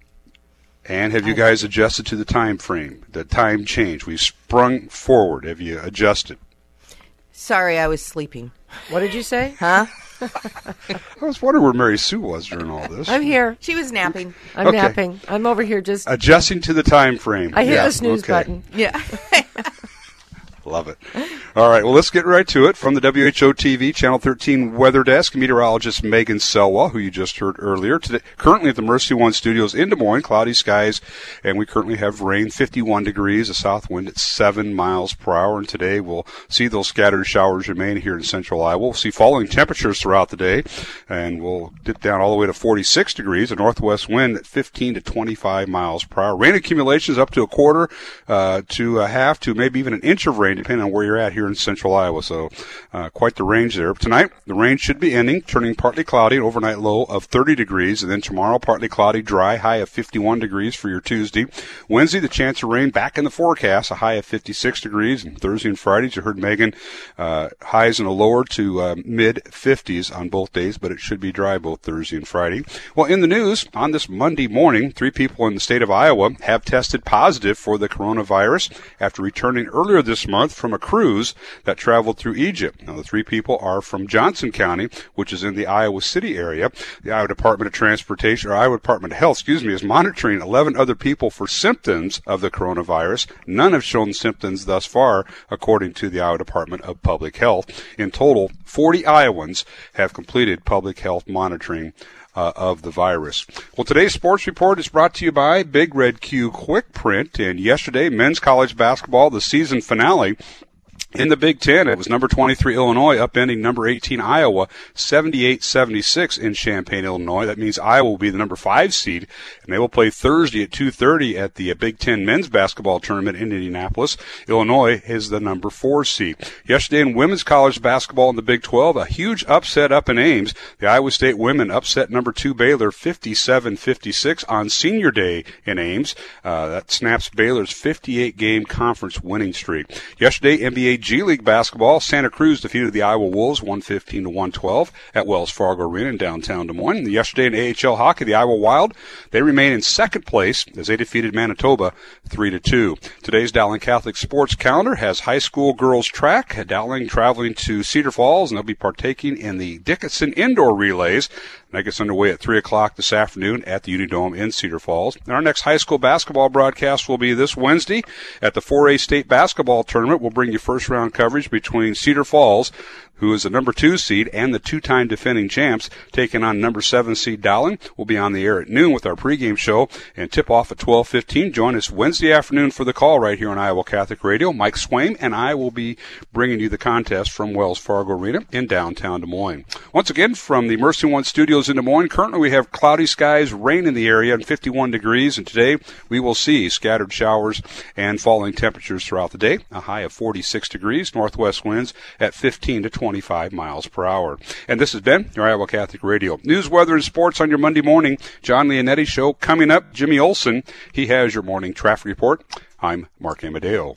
And have you guys adjusted to the time frame, the time change? We've sprung forward. Have you adjusted? Sorry, I was sleeping. What did you say? Huh? I was wondering where Mary Sue was during all this. I'm here. She was napping. I'm Okay. napping. I'm over here just. Adjusting to the time frame. I hit Yeah, the snooze okay. button. Yeah. Love it. All right, well, let's get right to it. From the WHO TV Channel 13 Weather Desk, meteorologist Megan Salois, who you just heard earlier. Today, currently at the Mercy One Studios in Des Moines, cloudy skies, and we currently have rain, 51 degrees, a south wind at 7 miles per hour. And today we'll see those scattered showers remain here in central Iowa. We'll see falling temperatures throughout the day, and we'll dip down all the way to 46 degrees, a northwest wind at 15 to 25 miles per hour. Rain accumulations up to a quarter uh, to a half to maybe even an inch of rain, depending on where you're at here in central Iowa. So uh, quite the range there. Tonight, the rain should be ending, turning partly cloudy, overnight low of 30 degrees, and then tomorrow, partly cloudy, dry, high of 51 degrees for your Tuesday. Wednesday, the chance of rain back in the forecast, a high of 56 degrees, and Thursday and Friday, you heard Megan, uh, highs in the lower to uh, mid 50s on both days, but it should be dry both Thursday and Friday. Well, in the news, on this Monday morning, three people in the state of Iowa have tested positive for the coronavirus after returning earlier this month month from a cruise that traveled through Egypt. Now, the three people are from Johnson County, which is in the Iowa City area. The Iowa Department of Transportation, or Iowa Department of Health, excuse me, is monitoring 11 other people for symptoms of the coronavirus. None have shown symptoms thus far, according to the Iowa Department of Public Health. In total, 40 Iowans have completed public health monitoring uh, of the virus. Well, today's sports report is brought to you by Big Red Q Quick Print. And yesterday, men's college basketball, the season finale in the Big Ten, it was number 23 Illinois upending number 18 Iowa 78-76 in Champaign, Illinois. That means Iowa will be the number five seed, and they will play Thursday at 2:30 at the Big Ten men's basketball tournament in Indianapolis. Illinois is the number four seed. Yesterday in women's college basketball in the Big 12, a huge upset up in Ames. The Iowa State women upset number two Baylor 57-56 on Senior Day in Ames. Uh, that snaps Baylor's 58 game conference winning streak. Yesterday, NBA G League basketball, Santa Cruz defeated the Iowa Wolves 115 to 112 at Wells Fargo Arena in downtown Des Moines. Yesterday in AHL hockey, the Iowa Wild, they remain in second place as they defeated Manitoba 3 to 2. Today's Dowling Catholic sports calendar has high school girls track, Dowling traveling to Cedar Falls and they'll be partaking in the Dickinson indoor relays. That gets underway at 3 o'clock this afternoon at the Unidome in Cedar Falls. And our next high school basketball broadcast will be this Wednesday at the 4A state basketball tournament. We'll bring you first round coverage between Cedar Falls, who is the number two seed and the two-time defending champs, taking on number seven seed Dowling. We'll be on the air at noon with our pregame show and tip off at 12:15. Join us Wednesday afternoon for the call right here on Iowa Catholic Radio. Mike Swaim and I will be bringing you the contest from Wells Fargo Arena in downtown Des Moines. Once again, from the Mercy One Studios in Des Moines, currently we have cloudy skies, rain in the area, and 51 degrees. And today we will see scattered showers and falling temperatures throughout the day. A high of 46 degrees, northwest winds at 15 to 20. 25 miles per hour. And this has been your Iowa Catholic Radio. News, weather, and sports on your Monday morning. Jon Leonetti Show coming up. Jimmy Olson, he has your morning traffic report. I'm Mark Amadeo.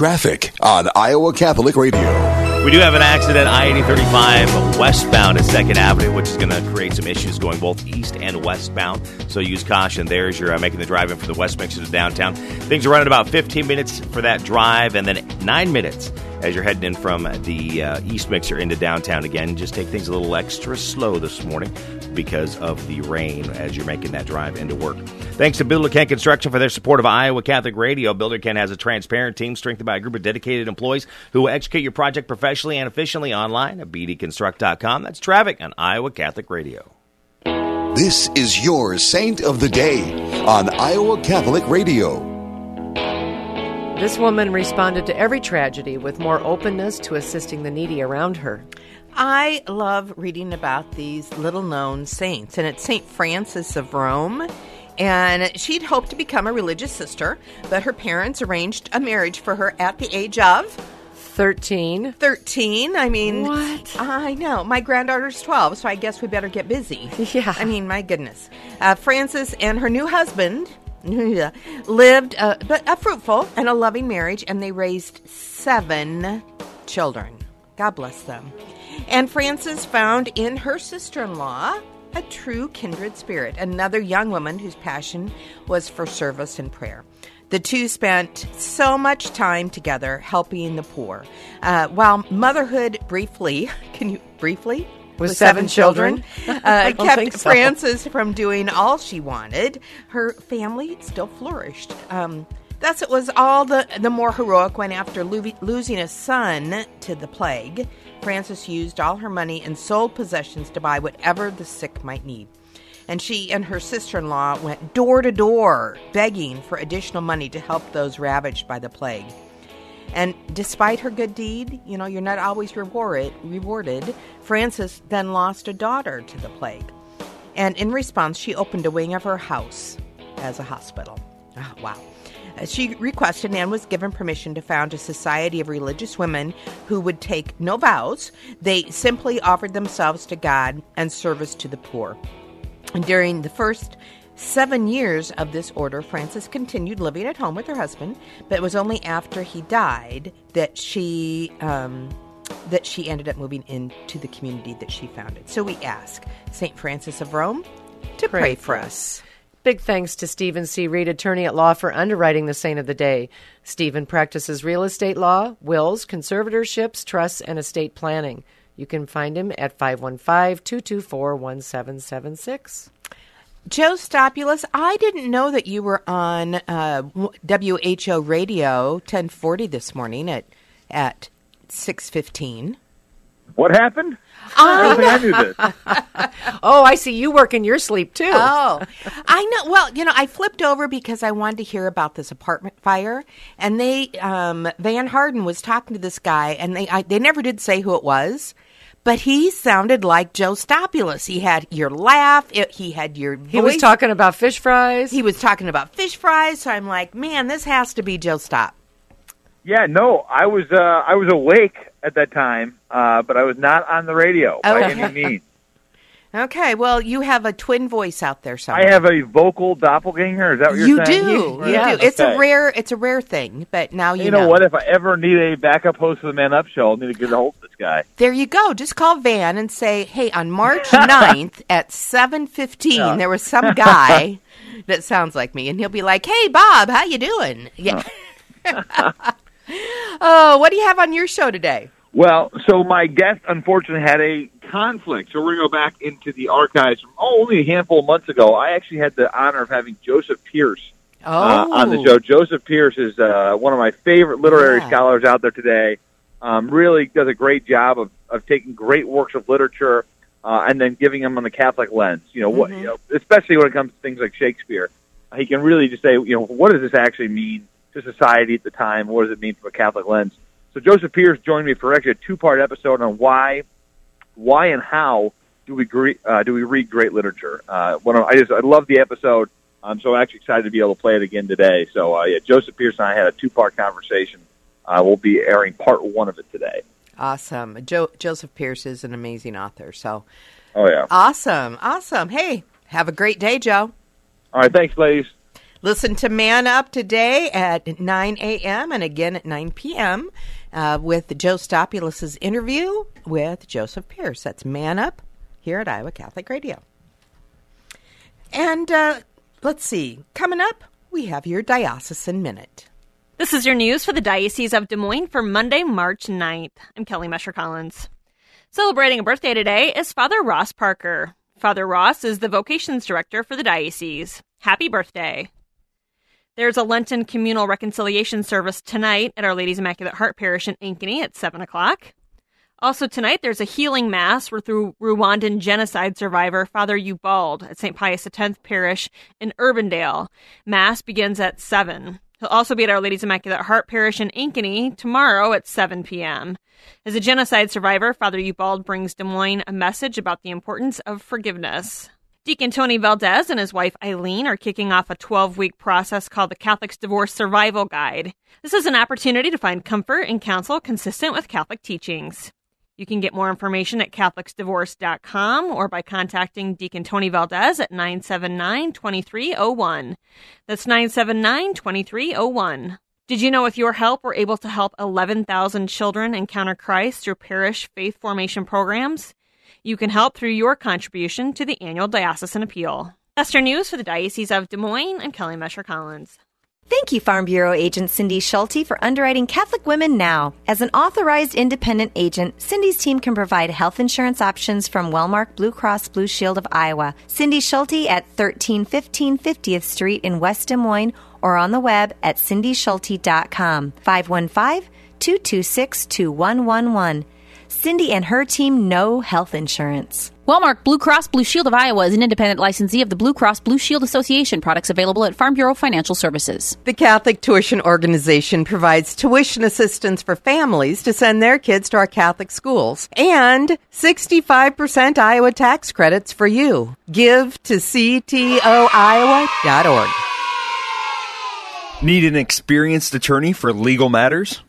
Traffic on Iowa Catholic Radio. We do have an accident, I 35 westbound at 2nd Avenue, which is going to create some issues going both east and westbound. So use caution there as you're uh, making the drive in from the West Mixer to downtown. Things are running about 15 minutes for that drive and then 9 minutes as you're heading in from the uh, East Mixer into downtown again. Just take things a little extra slow this morning because of the rain as you're making that drive into work. Thanks to Builder Ken Construction for their support of Iowa Catholic Radio. Builder Ken has a transparent team strengthened by a group of dedicated employees who will execute your project professionally and efficiently online at bdconstruct.com. That's traffic on Iowa Catholic Radio. This is your Saint of the Day on Iowa Catholic Radio. This woman responded to every tragedy with more openness to assisting the needy around her. I love reading about these little known saints, and it's St. Frances of Rome. And she'd hoped to become a religious sister, but her parents arranged a marriage for her at the age of 13. 13. I mean, What? I know. My granddaughter's 12, so I guess we better get busy. Yeah. I mean, my goodness. Uh, Frances and her new husband lived uh, but a fruitful and a loving marriage, and they raised seven children. God bless them. And Frances found in her sister in law a true kindred spirit, another young woman whose passion was for service and prayer. The two spent so much time together helping the poor. Uh, while motherhood briefly, can you briefly? With seven children? uh, I don't think kept so. Frances from doing all she wanted. Her family still flourished. Um, thus, it was all the, the more heroic when, after lo- losing a son to the plague, Frances used all her money and sold possessions to buy whatever the sick might need. And she and her sister in law went door to door begging for additional money to help those ravaged by the plague. And despite her good deed, you know, you're not always rewarded. Rewarded. Frances then lost a daughter to the plague, and in response, she opened a wing of her house as a hospital. Oh, wow. Uh, She requested and was given permission to found a society of religious women who would take no vows. They simply offered themselves to God and service to the poor. And during the first seven years of this order, Frances continued living at home with her husband, but it was only after he died that she um, that she ended up moving into the community that she founded. So we ask Saint Frances of Rome to pray, for us. Big thanks to Stephen C. Reed, attorney at law, for underwriting the saint of the day. Stephen practices real estate law, wills, conservatorships, trusts, and estate planning. You can find him at 515 224 1776. Joe Stopulus, I didn't know that you were on uh, WHO Radio 1040 this morning at at 6:15. What happened? I don't think I knew this. oh, I see you work in your sleep too. Oh, I know. Well, you know, I flipped over because I wanted to hear about this apartment fire, and they um, Van Harden was talking to this guy, and they I, they never did say who it was. But he sounded like Joe Stopulus. He had your laugh. It, he had your. Voice. He was talking about fish fries. He was talking about fish fries. So I'm like, man, this has to be Joe Stop. Yeah, no, I was uh, I was awake at that time, uh, but I was not on the radio by Okay. any means. Okay, well, you have a twin voice out there somewhere. I have a vocal doppelganger. Is that what you're you saying? do. You do. It's Okay. a rare. It's a rare thing. But now you, You know what? If I ever need a backup host for the Man Up Show, I'll need to get a hold of this guy. There you go. Just call Van and say, "Hey, on March 9th at 7:15, Yeah. there was some guy that sounds like me." And he'll be like, "Hey, Bob, how you doing?" Yeah. oh, what do you have on your show today? Well, so my guest unfortunately had a conflict, so we're going to go back into the archives from oh, only a handful of months ago. I actually had the honor of having Joseph Pearce uh, Oh. on the show. Joseph Pearce is uh, one of my favorite literary scholars out there today. Um, really does a great job of, of taking great works of literature uh, and then giving them on the Catholic lens. You know, what, you know, especially when it comes to things like Shakespeare, he can really just say, you know, what does this actually mean to society at the time? What does it mean from a Catholic lens? So Joseph Pearce joined me for actually a two-part episode on why, why and how do we gre- uh, do we read great literature? Uh, one of, I just I love the episode. So I'm so actually excited to be able to play it again today. So uh, yeah, Joseph Pearce and I had a two-part conversation. Uh, we'll be airing part one of it today. Awesome. Jo- Joseph Pearce is an amazing author. So Oh yeah. awesome, awesome. Hey, have a great day, Joe. All right, thanks, ladies. Listen to Man Up today at 9 a.m. and again at 9 p.m. Uh, with Joe Stopulus's interview with Joseph Pearce. That's Man Up here at Iowa Catholic Radio. And uh, let's see, coming up, we have your Diocesan Minute. This is your news for the Diocese of Des Moines for Monday, March 9th. I'm Kelly Mescher Collins. Celebrating a birthday today is Father Ross Parker. Father Ross is the vocations director for the diocese. Happy birthday. There's a Lenten communal reconciliation service tonight at Our Lady's Immaculate Heart Parish in Ankeny at 7 o'clock. Also tonight, there's a healing mass through Rwandan genocide survivor Father Ubald at St. Pius X Parish in Urbandale. Mass begins at 7. He'll also be at Our Lady's Immaculate Heart Parish in Ankeny tomorrow at 7 p.m. As a genocide survivor, Father Ubald brings Des Moines a message about the importance of forgiveness. Deacon Tony Valdez and his wife Eileen are kicking off a 12 week process called the Catholic's Divorce Survival Guide. This is an opportunity to find comfort and counsel consistent with Catholic teachings. You can get more information at CatholicsDivorce.com or by contacting Deacon Tony Valdez at 979 2301. That's 979 2301. Did you know with your help, we're able to help 11,000 children encounter Christ through parish faith formation programs? You can help through your contribution to the annual Diocesan Appeal. Your news for the Diocese of Des Moines. I'm Kelly Mescher Collins. Thank you, Farm Bureau agent Cindy Schulte, for underwriting Catholic Women Now. As an authorized independent agent, Cindy's team can provide health insurance options from Wellmark Blue Cross Blue Shield of Iowa. Cindy Schulte at 1315 50th Street in West Des Moines or on the web at cindyschulte.com. 515 226 2111. Cindy and her team know health insurance. Wellmark Blue Cross Blue Shield of Iowa is an independent licensee of the Blue Cross Blue Shield Association. Products available at Farm Bureau Financial Services. The Catholic Tuition Organization provides tuition assistance for families to send their kids to our Catholic schools and 65% Iowa tax credits for you. Give to ctoiowa.org. Need an experienced attorney for legal matters?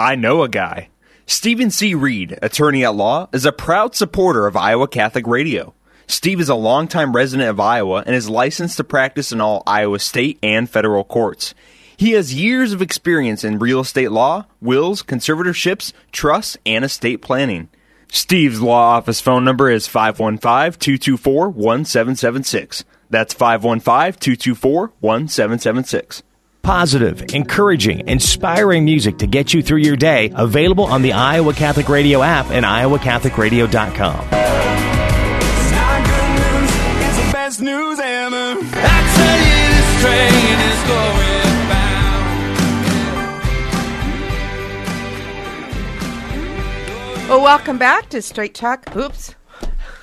I know a guy. Stephen C. Reed, attorney at law, is a proud supporter of Iowa Catholic Radio. Steve is a longtime resident of Iowa and is licensed to practice in all Iowa state and federal courts. He has years of experience in real estate law, wills, conservatorships, trusts, and estate planning. Steve's law office phone number is 515 224 1776. That's 515 224 1776. Positive, encouraging, inspiring music to get you through your day. Available on the Iowa Catholic Radio app and iowacatholicradio.com. It's Well, welcome back to Straight Talk. Oops.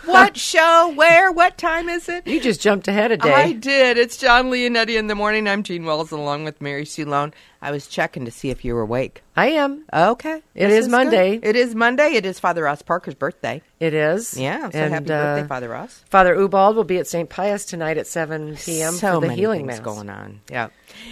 What show? Where? What time is it? You just jumped ahead a day. I did. It's Jon Leonetti in the morning. I'm Jeanne Wells along with Mary Sue Lone. I was checking to see if you were awake. I am. Okay. It This is Monday. good. It is Monday. It is Father Ross Parker's birthday. It is. Yeah. So And, happy uh, birthday, Father Ross. Father Ubald will be at St. Pius tonight at 7 p.m. So for the many healing things mass. going on. Yeah.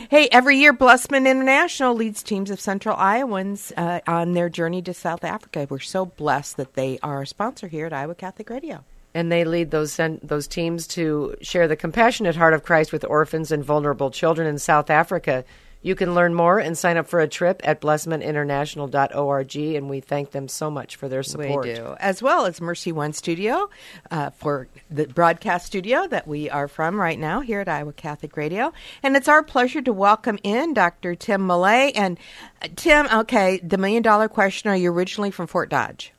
Hey, every year Blessman International leads teams of Central Iowans uh, on their journey to South Africa. We're so blessed that they are a sponsor here at Iowa Catholic Radio. And they lead those those teams to share the compassionate heart of Christ with orphans and vulnerable children in South Africa. You can learn more and sign up for a trip at blessmaninternational.org, and we thank them so much for their support. We do, as well as Mercy One Studio uh, for the broadcast studio that we are from right now here at Iowa Catholic Radio. And it's our pleasure to welcome in Dr. Tim Millea. And uh, Tim, okay, the million dollar question: Are you originally from Fort Dodge?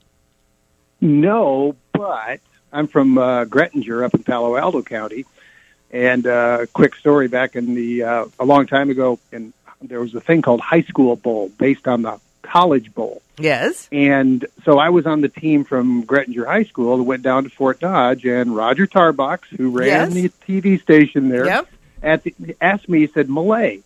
No, but I'm from uh, Graettinger up in Palo Alto County. And uh, quick story back in the uh, a long time ago, and there was a thing called High School Bowl based on the College Bowl. Yes. And so I was on the team from Graettinger High School that went down to Fort Dodge, and Roger Tarbox, who ran Yes. the TV station there, Yep. at the, asked me, he said, Millea,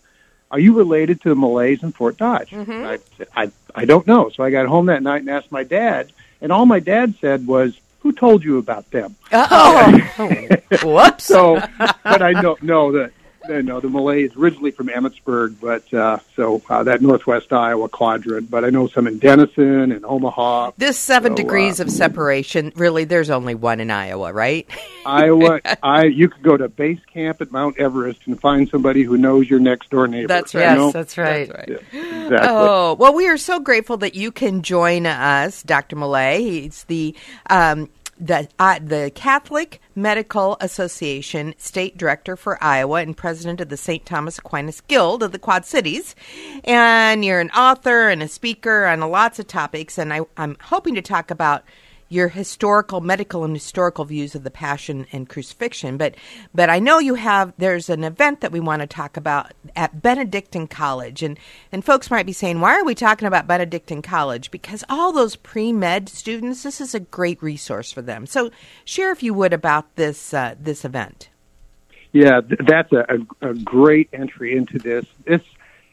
are you related to the Milleas in Fort Dodge? Mhm. I said, I, I don't know. So I got home that night and asked my dad, and all my dad said was, who told you about them? Oh, whoops. So, but I don't know that. No, no, the Millea is originally from Emmetsburg, but uh, so uh, that northwest Iowa quadrant. But I know some in Denison and Omaha. This seven So, degrees uh, of separation, really, there's only one in Iowa, right? Iowa, I you could go to base camp at Mount Everest and find somebody who knows your next door neighbor. That's you right. know? Yes, that's right. Yeah, exactly. Oh, well, we are so grateful that you can join us, Dr. Millea. He's the um, the uh, the Catholic Medical Association state director for Iowa and president of the St. Thomas Aquinas Guild of the Quad Cities. And you're an author and a speaker on lots of topics. And I, I'm hoping to talk about your historical, medical, and historical views of the Passion and Crucifixion. But, but I know you have. There's an event that we want to talk about at Benedictine College, and and folks might be saying, why are we talking about Benedictine College? Because all those pre med students, this is a great resource for them. So, share if you would about this uh, this event. Yeah, that's a, a, great entry into this. This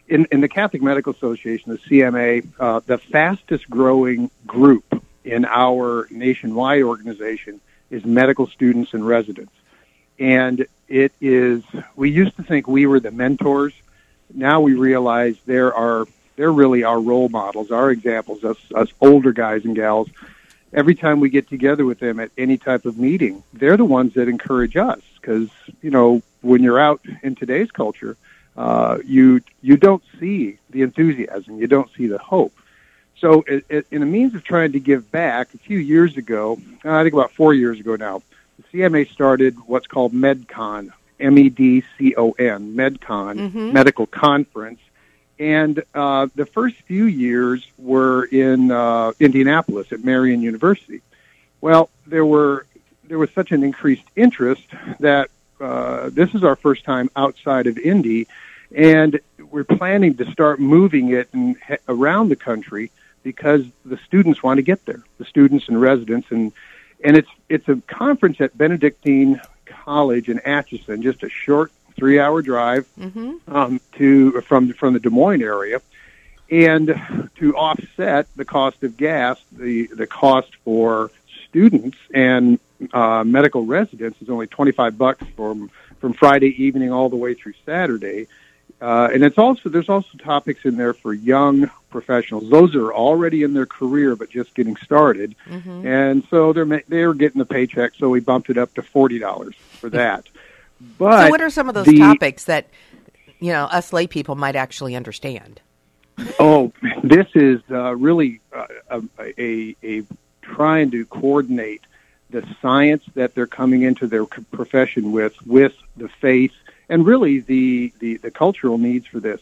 in, in the Catholic Medical Association, the CMA, uh, the fastest growing group in our nationwide organization is medical students and residents. And it is, we used to think we were the mentors. Now we realize there are, they're really our role models, our examples, us, us older guys and gals. Every time we get together with them at any type of meeting, they're the ones that encourage us because, you know, when you're out in today's culture, uh, you, you don't see the enthusiasm, you don't see the hope. So, it, it, in a means of trying to give back, a few years ago, I think about four years ago now, the CMA started what's called MedCon, M E D C O N, MedCon, Mhm. Medical Conference. And uh, the first few years were in uh, Indianapolis at Marian University. Well, there were there was such an increased interest that uh, this is our first time outside of Indy, and we're planning to start moving it around the country because the students want to get there, the students and residents, and and it's it's a conference at Benedictine College in Atchison, just a short three hour drive Mm-hmm. um, to from from the Des Moines area, and to offset the cost of gas, the the cost for students and uh, medical residents is only twenty five bucks from from Friday evening all the way through Saturday. Uh, and it's also there's also topics in there for young professionals. Those are already in their career but just getting started, Mm-hmm. and so they're they're getting the paycheck. So we bumped it up to forty dollars for that. But so, what are some of those the- topics that you know us lay people might actually understand? Oh, this is uh, really uh, a, a, a trying to coordinate the science that they're coming into their profession with, with the faith, and really the, the, the cultural needs for this.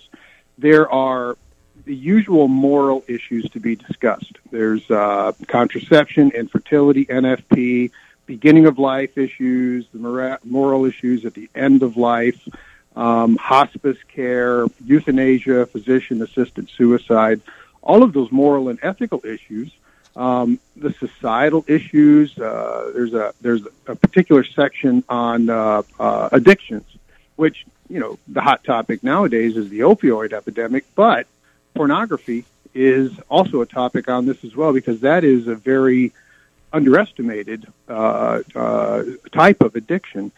There are the usual moral issues to be discussed. There's uh, contraception, infertility, NFP, beginning of life issues, the moral issues at the end of life, um, hospice care, euthanasia, physician assisted suicide, all of those moral and ethical issues. Um, the societal issues. Uh, there's a there's a particular section on uh, uh, addictions, which you know the hot topic nowadays is the opioid epidemic, but pornography is also a topic on this as well because that is a very underestimated uh, uh, type of addiction.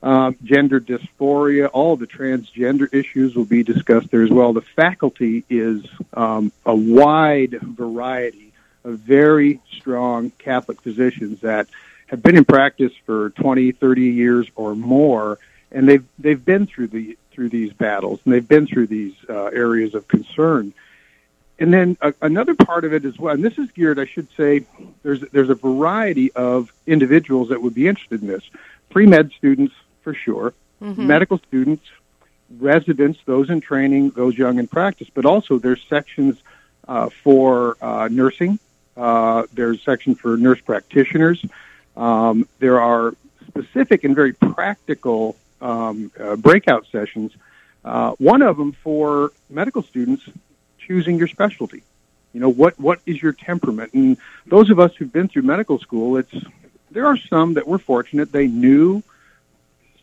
Um, gender dysphoria, all the transgender issues will be discussed there as well. The faculty is um, a wide variety of very strong Catholic physicians that have been in practice for 20, 30 years or more, and they've they've been through the through these battles and they've been through these uh, areas of concern. And then uh, another part of it as well, and this is geared, I should say, there's there's a variety of individuals that would be interested in this. Pre med students, for sure, Mhm. medical students, residents, those in training, those young in practice, but also there's sections uh, for uh, nursing. Uh, there's section for nurse practitioners. Um, there are specific and very practical um, uh, breakout sessions. Uh, one of them for medical students choosing your specialty. You know what what is your temperament? And those of us who've been through medical school, it's there are some that were fortunate they knew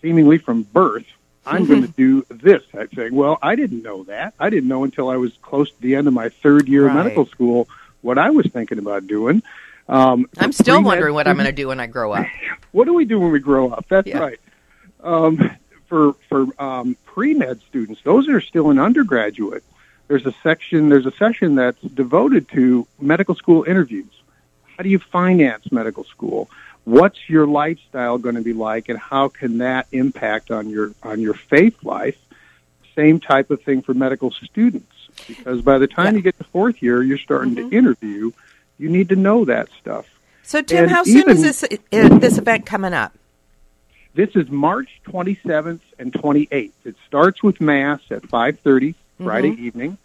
seemingly from birth I'm going to do this type thing. Well, I didn't know that. I didn't know until I was close to the end of my third year Right. of medical school what I was thinking about doing. Um, I'm still wondering what I'm going to do when I grow up. what do we do when we grow up? That's Yeah. right. Um, for for um, pre med students, those are still in undergraduate. There's a section, there's a session that's devoted to medical school interviews. How do you finance medical school? What's your lifestyle going to be like, and how can that impact on your on your faith life? Same type of thing for medical students, because by the time you get to fourth year, you're starting to interview. You need to know that stuff. So, Tim, And how soon even- is this this event coming up? This is March 27th and 28th. It starts with Mass at 5.30 Friday Mhm. evening,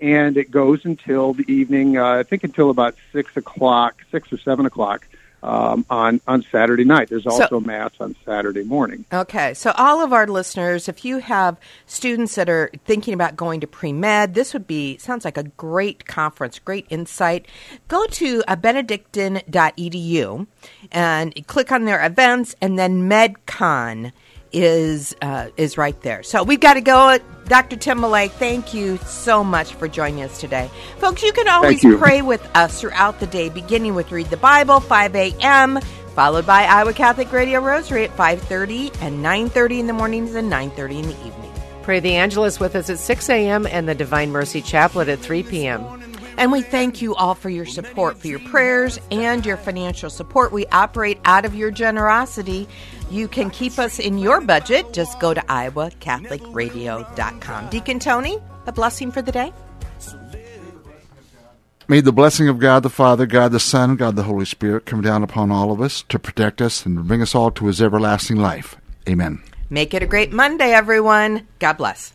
and it goes until the evening, uh, I think until about 6 o'clock, 6 or 7 o'clock um, on, on Saturday night. There's So- also Mass on Saturday morning. Okay, so all of our listeners, if you have students that are thinking about going to pre med, this would be sounds like a great conference, great insight. Go to benedictine.edu and click on their events, and then MedCon is uh, is right there. So we've got to go. Dr. Tim Millea, thank you so much for joining us today. Folks, you can always you. pray with us throughout the day, beginning with Read the Bible, 5 a.m., followed by Iowa Catholic Radio Rosary at 5.30 and 9.30 in the mornings and 9.30 in the evening. Pray the Angelus with us at 6 a.m. and the Divine Mercy Chaplet at 3 p.m. And we thank you all for your support, for your prayers and your financial support. We operate out of your generosity. You can keep us in your budget. Just go to iowacatholicradio.com. Deacon Tony, a blessing for the day. May the blessing of God the Father, God the Son, God the Holy Spirit come down upon all of us to protect us and bring us all to his everlasting life. Amen. Make it a great Monday, everyone. God bless.